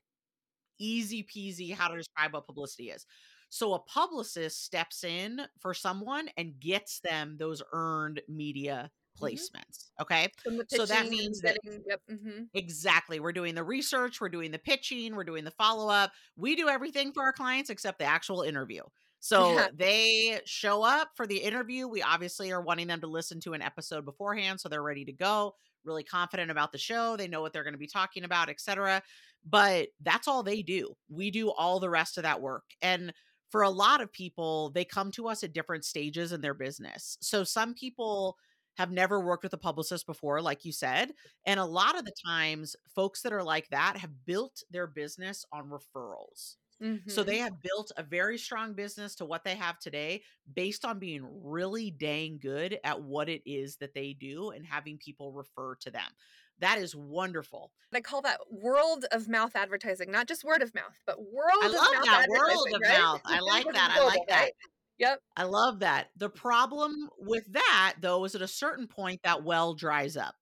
easy peasy how to describe what publicity is so a publicist steps in for someone and gets them those earned media. Placements. Mm-hmm. Okay. So that means that yep. mm-hmm. exactly we're doing the research, we're doing the pitching, we're doing the follow up. We do everything for our clients except the actual interview. So yeah. they show up for the interview. We obviously are wanting them to listen to an episode beforehand so they're ready to go, really confident about the show. They know what they're going to be talking about, etc. But that's all they do. We do all the rest of that work. And for a lot of people, they come to us at different stages in their business. So some people have never worked with a publicist before, like you said. And a lot of the times, folks that are like that have built their business on referrals. Mm-hmm. So they have built a very strong business to what they have today based on being really dang good at what it is that they do and having people refer to them. That is wonderful. I call that world of mouth advertising, not just word of mouth, but world I of love that world of right? mouth. I like that. I like that. Yep. I love that. The problem with that, though, is at a certain point that well dries up.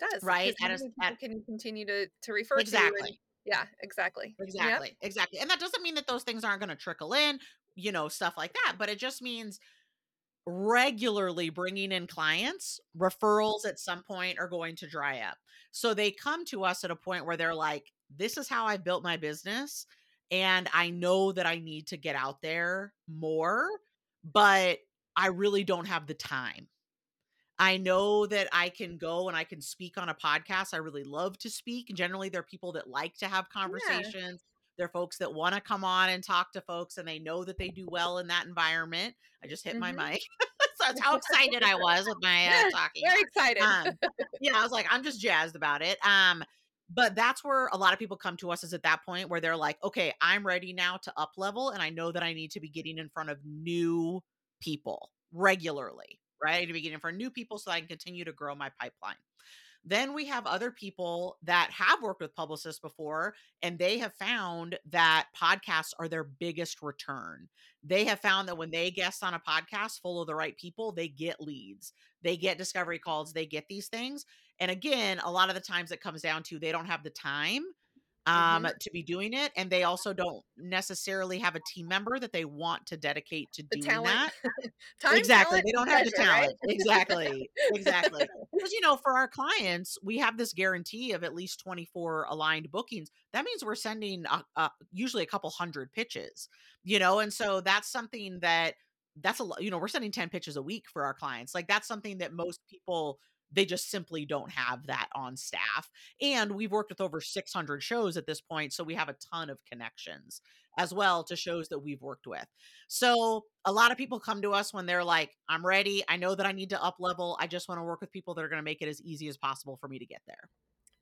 It does right? At a, at, can you continue to to refer exactly. to. And, yeah, exactly. Exactly. Yep. Exactly. And that doesn't mean that those things aren't going to trickle in, you know, stuff like that. But it just means regularly bringing in clients, referrals at some point are going to dry up. So they come to us at a point where they're like, this is how I built my business and I know that I need to get out there more, but I really don't have the time. I know that I can go and I can speak on a podcast. I really love to speak. Generally, there are people that like to have conversations. Yeah. They're folks that want to come on and talk to folks and they know that they do well in that environment. I just hit mm-hmm. my mic. so that's how excited I was with my uh, talking. Very excited. Um, yeah, I was like, I'm just jazzed about it. Um, but that's where a lot of people come to us is at that point where they're like, okay, I'm ready now to up level and I know that I need to be getting in front of new people regularly right? I need to be getting for new people so I can continue to grow my pipeline. Then we have other people that have worked with publicists before and they have found that podcasts are their biggest return. They have found that when they guest on a podcast full of the right people, they get leads, they get discovery calls, they get these things. And again, a lot of the times it comes down to they don't have the time um mm-hmm. to be doing it and they also don't necessarily have a team member that they want to dedicate to the doing talent. that exactly they don't have the talent right? exactly exactly because you know for our clients we have this guarantee of at least 24 aligned bookings that means we're sending usually a couple hundred pitches you know and so that's something that that's a lot you know we're sending 10 pitches a week for our clients like that's something that most people they just simply don't have that on staff. And we've worked with over 600 shows at this point, so we have a ton of connections as well to shows that we've worked with. So a lot of people come to us when they're like, I'm ready. I know that I need to up level. I just want to work with people that are going to make it as easy as possible for me to get there.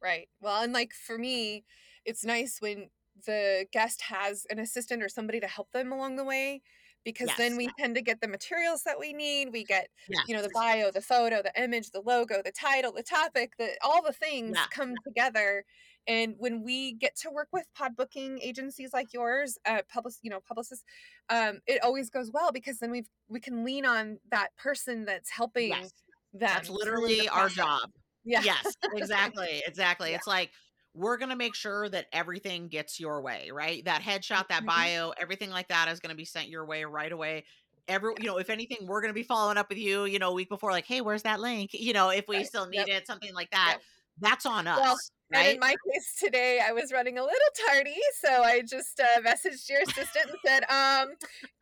Right. Well, and like for me, it's nice when the guest has an assistant or somebody to help them along the way because yes. then we tend to get the materials that we need. We get, yes. you know, the bio, the photo, the image, the logo, the title, the topic, the all the things yeah. come together. And when we get to work with pod booking agencies like yours, uh, public, you know, publicists, um, it always goes well because then we've we can lean on that person that's helping yes. them. That's literally our job. Yeah. Yes, exactly. Exactly. Yeah. It's like we're going to make sure that everything gets your way, right? That headshot, that mm-hmm. bio, everything like that is going to be sent your way right away. Every, you know, if anything, we're going to be following up with you, you know, a week before, like, hey, where's that link? You know, if we right. still need yep. it, something like that. Yep. That's on us. Well, Right? And in my case today, I was running a little tardy, so I just uh, messaged your assistant and said, um,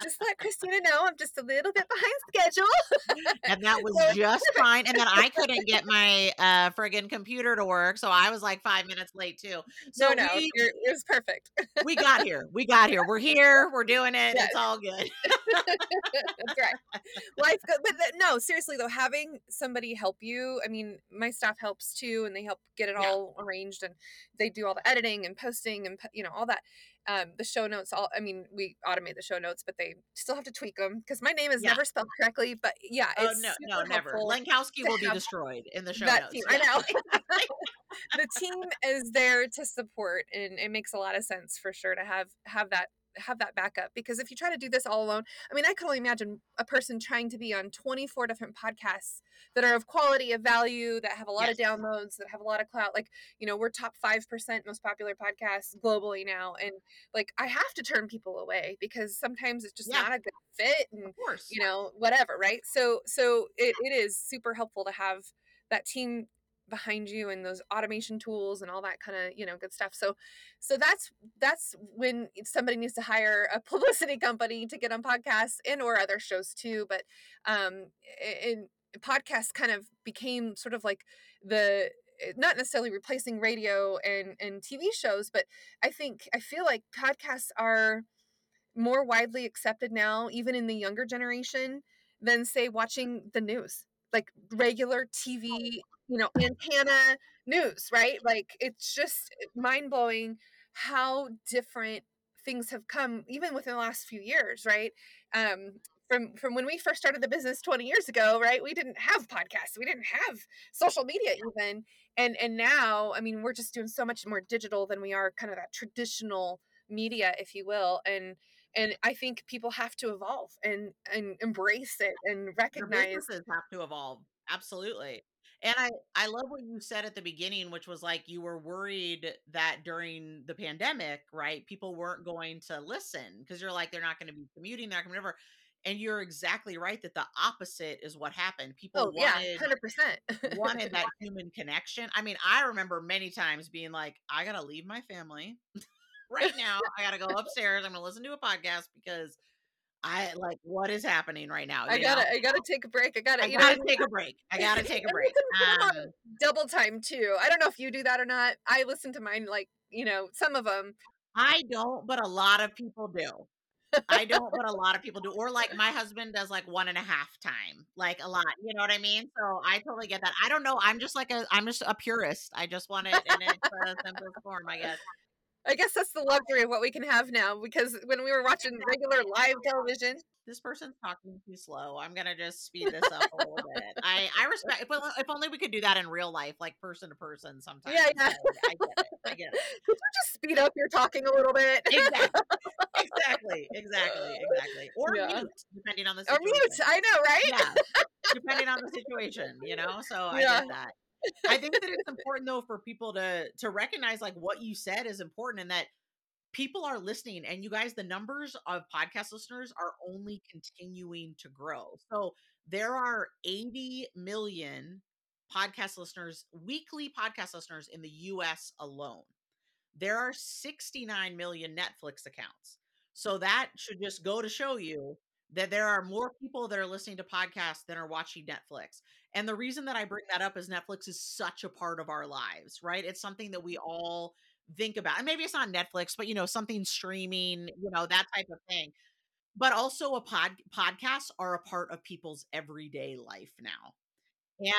"Just let Christina know I'm just a little bit behind schedule." and that was just fine. And then I couldn't get my uh, friggin' computer to work, so I was like five minutes late too. So no, no, we, it was perfect. we got here. We got here. We're here. We're doing it. Yes. It's all good. That's right. Life good, but th- no, seriously though, having somebody help you. I mean, my staff helps too, and they help get it yeah. all arranged arranged and they do all the editing and posting and you know all that um, the show notes all i mean we automate the show notes but they still have to tweak them because my name is yeah. never spelled correctly but yeah oh no no never lenkowski will be destroyed in the show notes team. i know the team is there to support and it makes a lot of sense for sure to have have that have that backup because if you try to do this all alone, I mean, I can only imagine a person trying to be on 24 different podcasts that are of quality, of value, that have a lot yes. of downloads, that have a lot of clout. Like, you know, we're top 5% most popular podcasts globally now. And like, I have to turn people away because sometimes it's just yeah. not a good fit and, of course. you know, whatever. Right. So, so it, it is super helpful to have that team behind you and those automation tools and all that kind of you know good stuff. So so that's that's when somebody needs to hire a publicity company to get on podcasts and or other shows too but um and podcasts kind of became sort of like the eh, not necessarily replacing radio and and TV shows but I think I feel like podcasts are more widely accepted now even in the younger generation than say watching the news like regular TV you know antenna news right? Like it's just mind blowing how different things have come even within the last few years right? Um from from when we first started the business 20 years ago right we didn't have podcasts we didn't have social media even and and now i mean we're just doing so much more digital than we are kind of that traditional media if you will and and i think people have to evolve and and embrace it and recognize businesses have to evolve absolutely and I I love what you said at the beginning, which was like you were worried that during the pandemic, right, people weren't going to listen because you're like they're not going to be commuting, they're not going to And you're exactly right that the opposite is what happened. People oh, wanted, yeah, hundred percent wanted that human connection. I mean, I remember many times being like, I gotta leave my family. right now. I gotta go upstairs. I'm gonna listen to a podcast because I like what is happening right now. I gotta, know? I gotta take a break. I gotta, I you gotta know, take a break. I gotta take a break. listen to them on Um, double time too. I don't know if you do that or not. I listen to mine like you know some of them. I don't, but a lot of people do. I don't, but a lot of people do. Or like my husband does like one and a half time, like a lot. You know what I mean? So I totally get that. I don't know. I'm just like a, I'm just a purist. I just want it in its uh, simplest form, I guess. I guess that's the oh. luxury of what we can have now because when we were watching regular live television, This person's talking too slow. I'm gonna just speed this up a little bit. I I respect. If, if only we could do that in real life, like person to person. Sometimes. Yeah, yeah. So I get it. I get it. could you just speed up your talking a little bit? Exactly. Exactly. Exactly. Exactly. Or Yeah. mute, depending on the Or situation. mute. I know, right? yeah depending on the situation you know so i Yeah. get that i think that it's important though for people to to recognize like what you said is important and that people are listening and you guys the numbers of podcast listeners are only continuing to grow. So there are 80 million podcast listeners weekly podcast listeners in the us alone. There are 69 million netflix accounts. So that should just go to show you that there are more people that are listening to podcasts than are watching Netflix. And the reason that I bring that up is Netflix is such a part of our lives, right? It's something that we mm-hmm. all think about. And maybe it's not Netflix, but you know, something streaming, you know, that type of thing. But also a pod podcasts are a part of people's everyday life now.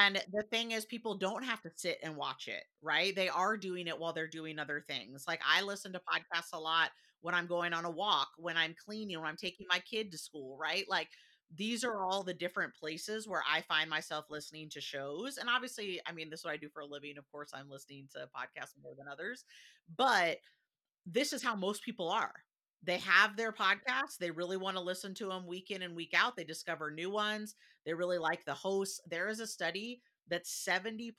And the thing is, people don't have to sit and watch it, right? They are doing it while they're doing other things. Like I listen to podcasts a lot when I'm going on a walk, when I'm cleaning, when I'm taking my kid to school, right? Like these are all the different places where I find myself listening to shows. And obviously, I mean, this is what I do for a living. Of course, I'm listening to podcasts more than others, but this is how most people are. They have their podcasts. They really want to listen to them week in and week out. They discover new ones. They really like the hosts. There is a study that 70%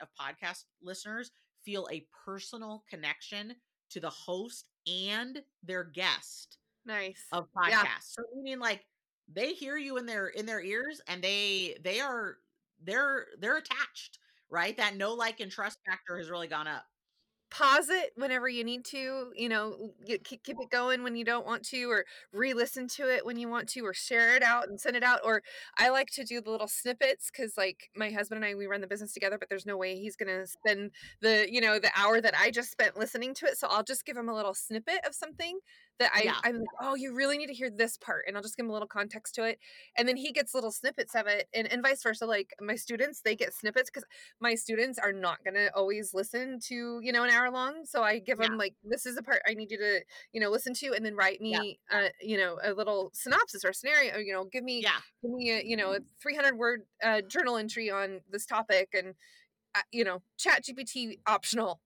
of podcast listeners feel a personal connection to the host and their guest Nice. of Yeah. podcasts. So meaning like they hear you in their in their ears and they they are they're they're attached, right? That no like and trust factor has really gone up. Pause it whenever you need to, you know, keep it going when you don't want to, or re listen to it when you want to, or share it out and send it out. Or I like to do the little snippets because, like, my husband and I, we run the business together, but there's no way he's to spend the, you know, the hour that I just spent listening to it. So I'll just give him a little snippet of something that I, Yeah. I'm like, oh, you really need to hear this part. And I'll just give him a little context to it. And then he gets little snippets of it, and, and vice versa. Like, my students, they get snippets because my students are not going to always listen to you know an hour long so i give Yeah. them like this is the part i need you to you know listen to and then write Yeah. me uh you know a little synopsis or scenario you know give me Yeah. give me a you know a 300 word uh, journal entry on this topic and uh, you know chat gpt optional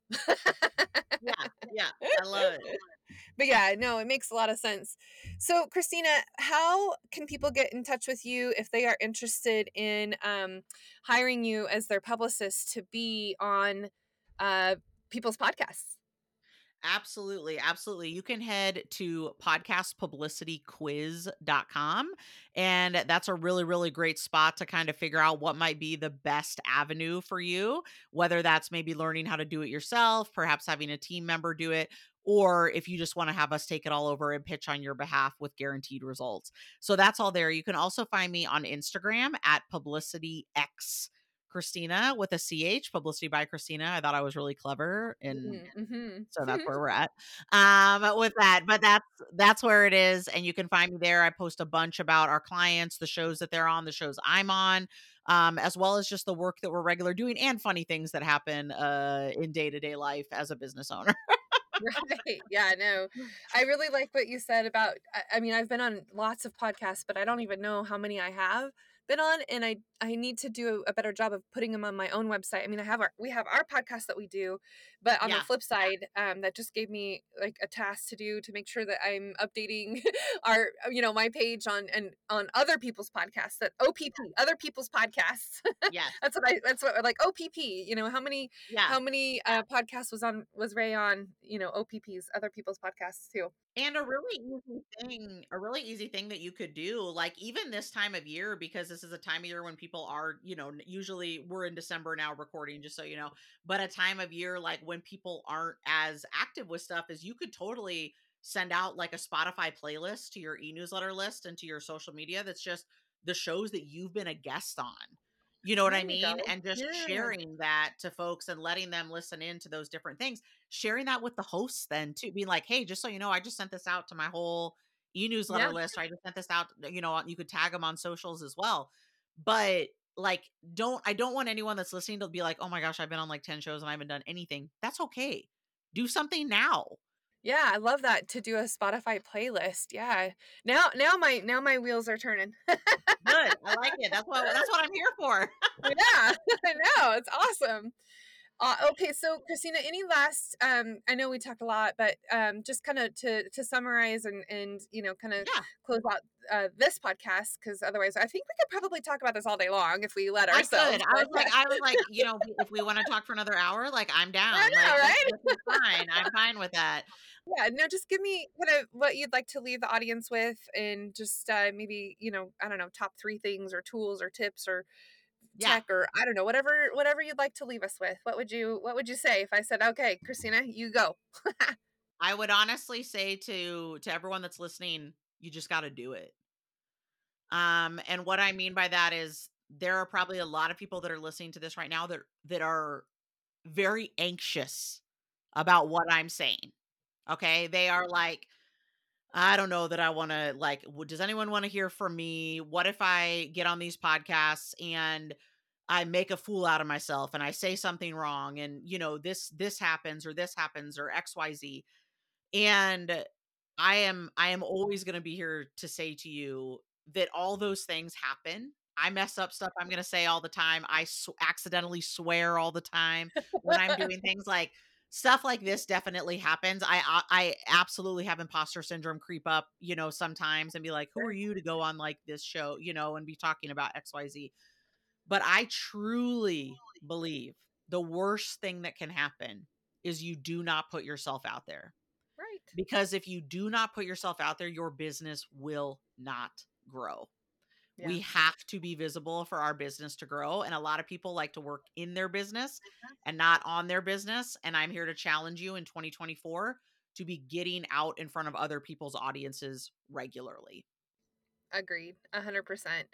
Yeah. Yeah. I love it. but yeah no it makes a lot of sense so christina how can people get in touch with you if they are interested in um, hiring you as their publicist to be on uh, people's podcasts Absolutely. Absolutely. You can head to podcastpublicityquiz.com. And that's a really, really great spot to kind of figure out what might be the best avenue for you, whether that's maybe learning how to do it yourself, perhaps having a team member do it, or if you just want to have us take it all over and pitch on your behalf with guaranteed results. So that's all there. You can also find me on Instagram at publicityx. Christina with a CH, publicity by Christina. I thought I was really clever and mm-hmm. so that's where we're at um with that but that's that's where it is and you can find me there i post a bunch about our clients the shows that they're on the shows i'm on um as well as just the work that we're regular doing and funny things that happen uh in day-to-day life as a business owner right. Yeah no i really like what you said about I, I mean i've been on lots of podcasts but i don't even know how many i have been on and i i need to do a better job of putting them on my own website. I mean i have our we have our podcast that we do but on Yeah. the flip side um that just gave me like a task to do to make sure that i'm updating our you know my page on and on other people's podcasts that opp other people's podcasts yes that's what i that's what like opp you know how many yeah how many uh, podcasts was on was Ray on? You know, OPPs, other people's podcasts too. And a really easy thing a really easy thing that you could do, like, even this time of year, because this is a time of year when people are, you know, usually we're in December now recording, just so you know, but a time of year, like, when people aren't as active with stuff is you could totally send out, like, a Spotify playlist to your e-newsletter list and to your social media that's just the shows that you've been a guest on. You know what There I mean? And just Yeah. sharing that to folks and letting them listen in to those different things. Sharing that with the hosts then too, being like, "Hey, just so you know, I just sent this out to my whole e-newsletter Yeah. list, or I just sent this out" you know, you could tag them on socials as well. But, like, don't I don't want anyone that's listening to be like, "Oh my gosh, I've been on, like, 10 shows and I haven't done anything." That's okay. Do something now. Yeah, I love that to do a Spotify playlist. Yeah. Now now my now my wheels are turning. Good. I like it. That's what that's what I'm here for. yeah, I know. It's awesome. Uh, okay, so Christina, any last? Um, I know we talked a lot, but um, just kind of to to summarize and and you know kind of Yeah. close out uh, this podcast because otherwise, I think we could probably talk about this all day long if we let I ourselves. could. I was like, I was like, you know, if we want to talk for another hour, like I'm down. I know, like, right? fine. I'm fine with that. yeah, no, just give me kind of what you'd like to leave the audience with, and just uh, maybe you know, I don't know, top three things or tools or tips or Yeah. tech or I don't know, whatever whatever you'd like to leave us with. What would you What would you say if I said, okay, Christina, you go? I would honestly say to to everyone that's listening, you just got to do it. Um, and what I mean by that is there are probably a lot of people that are listening to this right now that that are very anxious about what I'm saying. Okay, they are like, I don't know that I want to like. Does anyone want to hear from me? What if I get on these podcasts and I make a fool out of myself and I say something wrong and you know this this happens or this happens or X Y Z. And i am i am always going to be here to say to you that all those things happen. I mess up stuff i'm going to say all the time. I sw- accidentally swear all the time when i'm doing things like stuff like this definitely happens. I, I i absolutely have imposter syndrome creep up you know sometimes and be like who are you to go on like this show you know and be talking about xyz but i truly believe the worst thing that can happen is you do not put yourself out there Right. because if you do not put yourself out there your business will not grow Yeah. we have to be visible for our business to grow and a lot of people like to work in their business mm-hmm. and not on their business and i'm here to challenge you in 2024 to be getting out in front of other people's audiences regularly Agreed, a hundred percent.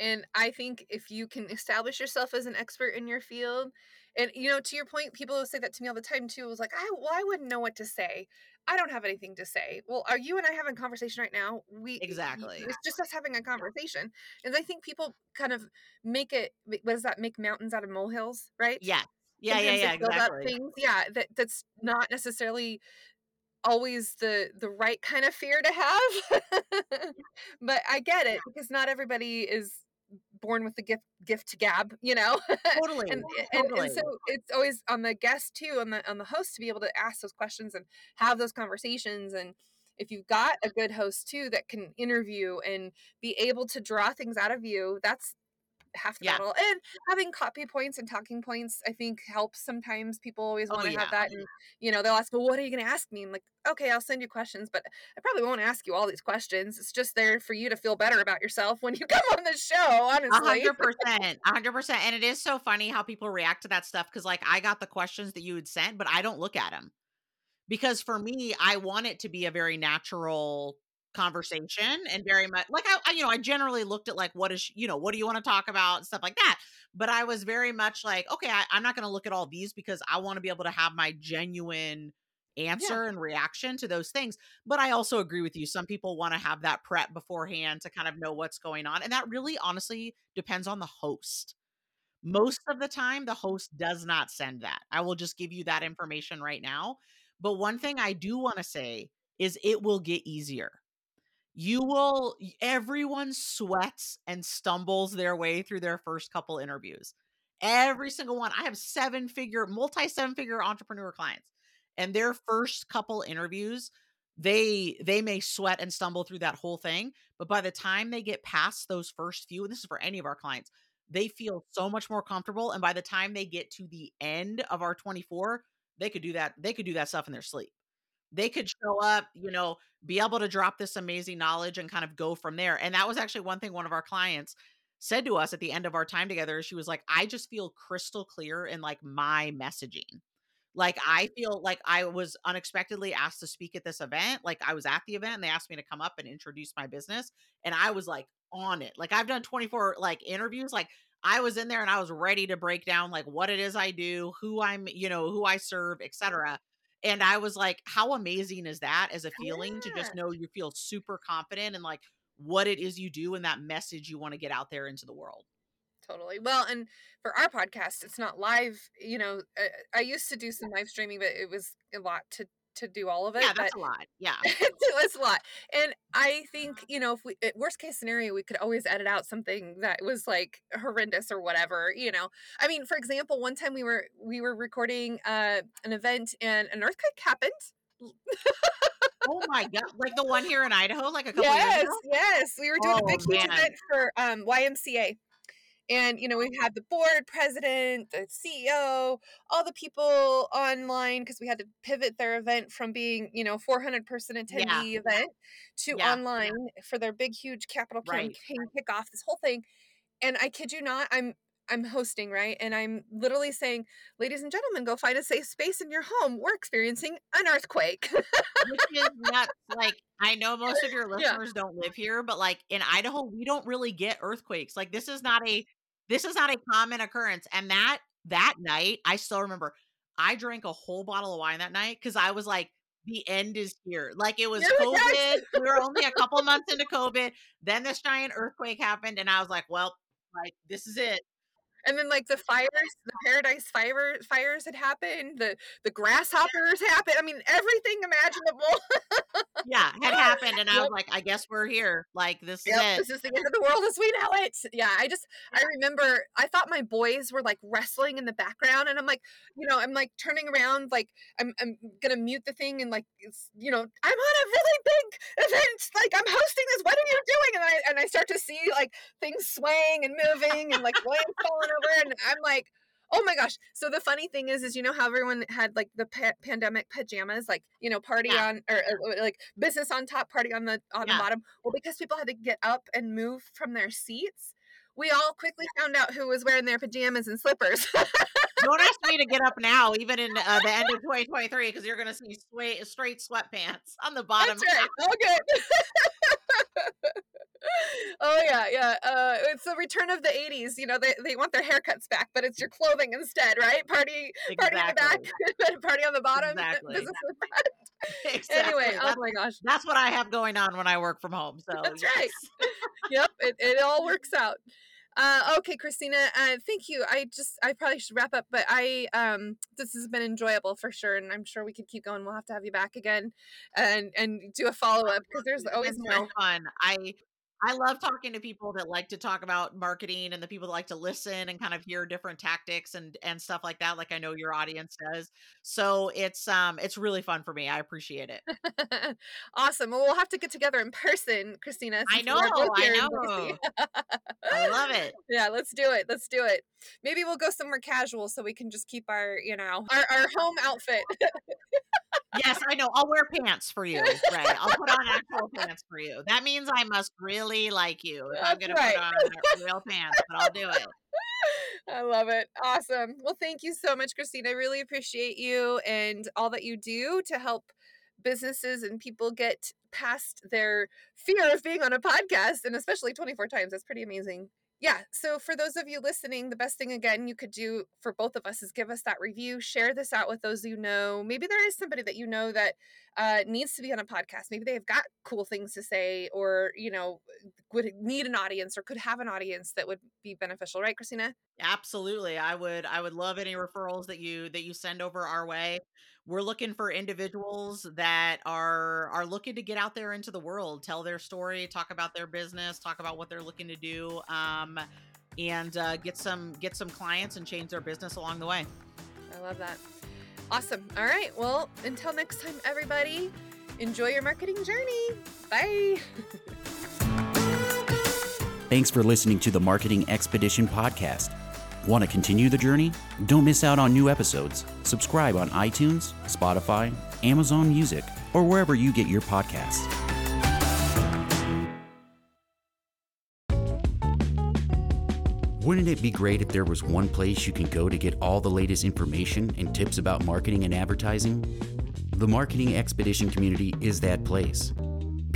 And I think if you can establish yourself as an expert in your field, and you know, to your point, people say that to me all the time too. It was like, I well, I wouldn't know what to say. I don't have anything to say. Well, are you and I having a conversation right now? We Exactly. It's just us having a conversation. And I think people kind of make it. What does that make mountains out of molehills? Right? yeah yeah yeah Sometimes they yeah exactly things yeah that that's not necessarily always the the right kind of fear to have but i get it because not everybody is born with the gift gift to gab you know? Totally and, and totally. and so it's always on the guest too on the on the host to be able to ask those questions and have those conversations and if you've got a good host too that can interview and be able to draw things out of you that's half the Yeah. battle and having copy points and talking points i think helps sometimes people always Oh, want to yeah. have that and you know they'll ask well what are you going to ask me i'm like okay i'll send you questions but i probably won't ask you all these questions it's just there for you to feel better about yourself when you come on the show honestly hundred percent, a hundred percent, and it is so funny how people react to that stuff because, like, I got the questions that you had sent, but I don't look at them because for me, I want it to be a very natural conversation and very much like I, I, you know, I generally looked at like what is, you know, what do you want to talk about and stuff like that. But I was very much like, okay, I, I'm not going to look at all these because I want to be able to have my genuine answer and reaction to those things. But I also agree with you. Some people want to have that prep beforehand to kind of know what's going on. And that really honestly depends on the host. Most of the time, the host does not send that. I will just give you that information right now. But one thing I do want to say is it will get easier. You will, everyone sweats and stumbles their way through their first couple interviews. Every single one. I have seven figure, multi seven figure entrepreneur clients and their first couple interviews they they may sweat and stumble through that whole thing but by the time they get past those first few and this is for any of our clients they feel so much more comfortable and by the time they get to the end of our 24 they could do that they could do that stuff in their sleep they could show up, you know, be able to drop this amazing knowledge and kind of go from there. And that was actually one thing one of our clients said to us at the end of our time together. She was like, I just feel crystal clear in like my messaging. Like I mm. feel like I was unexpectedly asked to speak at this event. Like I was at the event and they asked me to come up and introduce my business. And I was like on it. Like I've done 24 like interviews. Like I was in there and I was ready to break down like what it is I do, who I'm, you know, who I serve, etc. And I was like, how amazing is that as a feeling yeah. to just know you feel super confident and like what it is you do and that message you want to get out there into the world. Totally. Well, and for our podcast, it's not live. You know, I, I used to do some live streaming, but it was a lot to to do all of it. Yeah, that's a lot. Yeah, it's a lot. And I think you know, if we worst case scenario, we could always edit out something that was like horrendous or whatever. You know, I mean, for example, one time we were we were recording uh, an event and an earthquake happened. oh my god! Like the one here in Idaho, like a couple yes, years ago. Yes, we were doing oh, a big huge event for um, YMCA and, you know, we had the board president, the CEO, all the people online because we had to pivot their event from being, you know, 400 person attendee yeah. event to yeah. online yeah. for their big, huge capital right. campaign kickoff, this whole thing. And I kid you not, I'm I'm hosting, right? And I'm literally saying, ladies and gentlemen, go find a safe space in your home. We're experiencing an earthquake. Which is nuts. Like, I know most of your listeners yeah. don't live here, but like in Idaho, we don't really get earthquakes. Like, this is not a this is not a common occurrence. And that that night, I still remember I drank a whole bottle of wine that night because I was like, the end is here. Like it was COVID. we were only a couple months into COVID. Then this giant earthquake happened, and I was like, well, like this is it and then like the fires the paradise fire fires had happened the the grasshoppers happened i mean everything imaginable. Yeah had happened and i was like i guess we're here like this yep, is it. this is the end of the world as we know it. Yeah i just i remember i thought my boys were like wrestling in the background and i'm like you know i'm like turning around like i'm, I'm gonna mute the thing and like it's you know i'm on a really big event like i'm hosting this what are you doing? And i and i start to see like things swaying and moving and like lamps falling and I'm like, oh my gosh. So the funny thing is, is you know how everyone had like the pa- pandemic pajamas, like you know, party yeah. on or, or, like business on top, party on the on yeah. the bottom. Well, because people had to get up and move from their seats, we all quickly found out who was wearing their pajamas and slippers. Don't ask me to get up now, even in uh, the end of 2023, because you're going to see straight, straight sweatpants on the bottom. That's right. All good. oh yeah, yeah. Uh, it's the return of the '80s. You know, they, they want their haircuts back, but it's your clothing instead, right? Party, exactly. party on the back, party on the bottom. Exactly. exactly. Anyway, oh that's, oh my gosh, that's what I have going on when I work from home. So that's yes. right. yep, it, it all works out. Uh, okay, Christina, uh, thank you. I just, I probably should wrap up, but I, um, this has been enjoyable for sure, and I'm sure we could keep going. We'll have to have you back again, and and do a follow up because there's always more so fun. I I love talking to people that like to talk about marketing and the people that like to listen and kind of hear different tactics and and stuff like that like I know your audience does. So it's um it's really fun for me. I appreciate it. awesome. Well, we'll have to get together in person, Christina. I know. I know. I love it. Yeah, let's do it. Let's do it. Maybe we'll go somewhere casual so we can just keep our, you know, our, our home outfit yes, I know. I'll wear pants for you. Right. I'll put on actual pants for you. That means I must really like you if That's I'm going right. to put on real pants, but I'll do it. I love it. Awesome. Well, thank you so much, Christine. I really appreciate you and all that you do to help businesses and people get past their fear of being on a podcast and especially 24 times. That's pretty amazing yeah so for those of you listening the best thing again you could do for both of us is give us that review share this out with those you know. Maybe there is somebody that you know that uh, needs to be on a podcast. Maybe they've got cool things to say or you know would need an audience or could have an audience that would be beneficial. Right christina? Absolutely i would i would love any referrals that you that you send over our way we're looking for individuals that are are looking to get out there into the world tell their story talk about their business talk about what they're looking to do um, and uh, get some get some clients and change their business along the way. I love that. Awesome. All right. Well until next time everybody enjoy your marketing journey. Bye. Thanks for listening to the marketing expedition podcast Want to continue the journey? Don't miss out on new episodes. Subscribe on iTunes, Spotify, Amazon Music, or wherever you get your podcasts. Wouldn't it be great if there was one place you can go to get all the latest information and tips about marketing and advertising? The Marketing Expedition community is that place.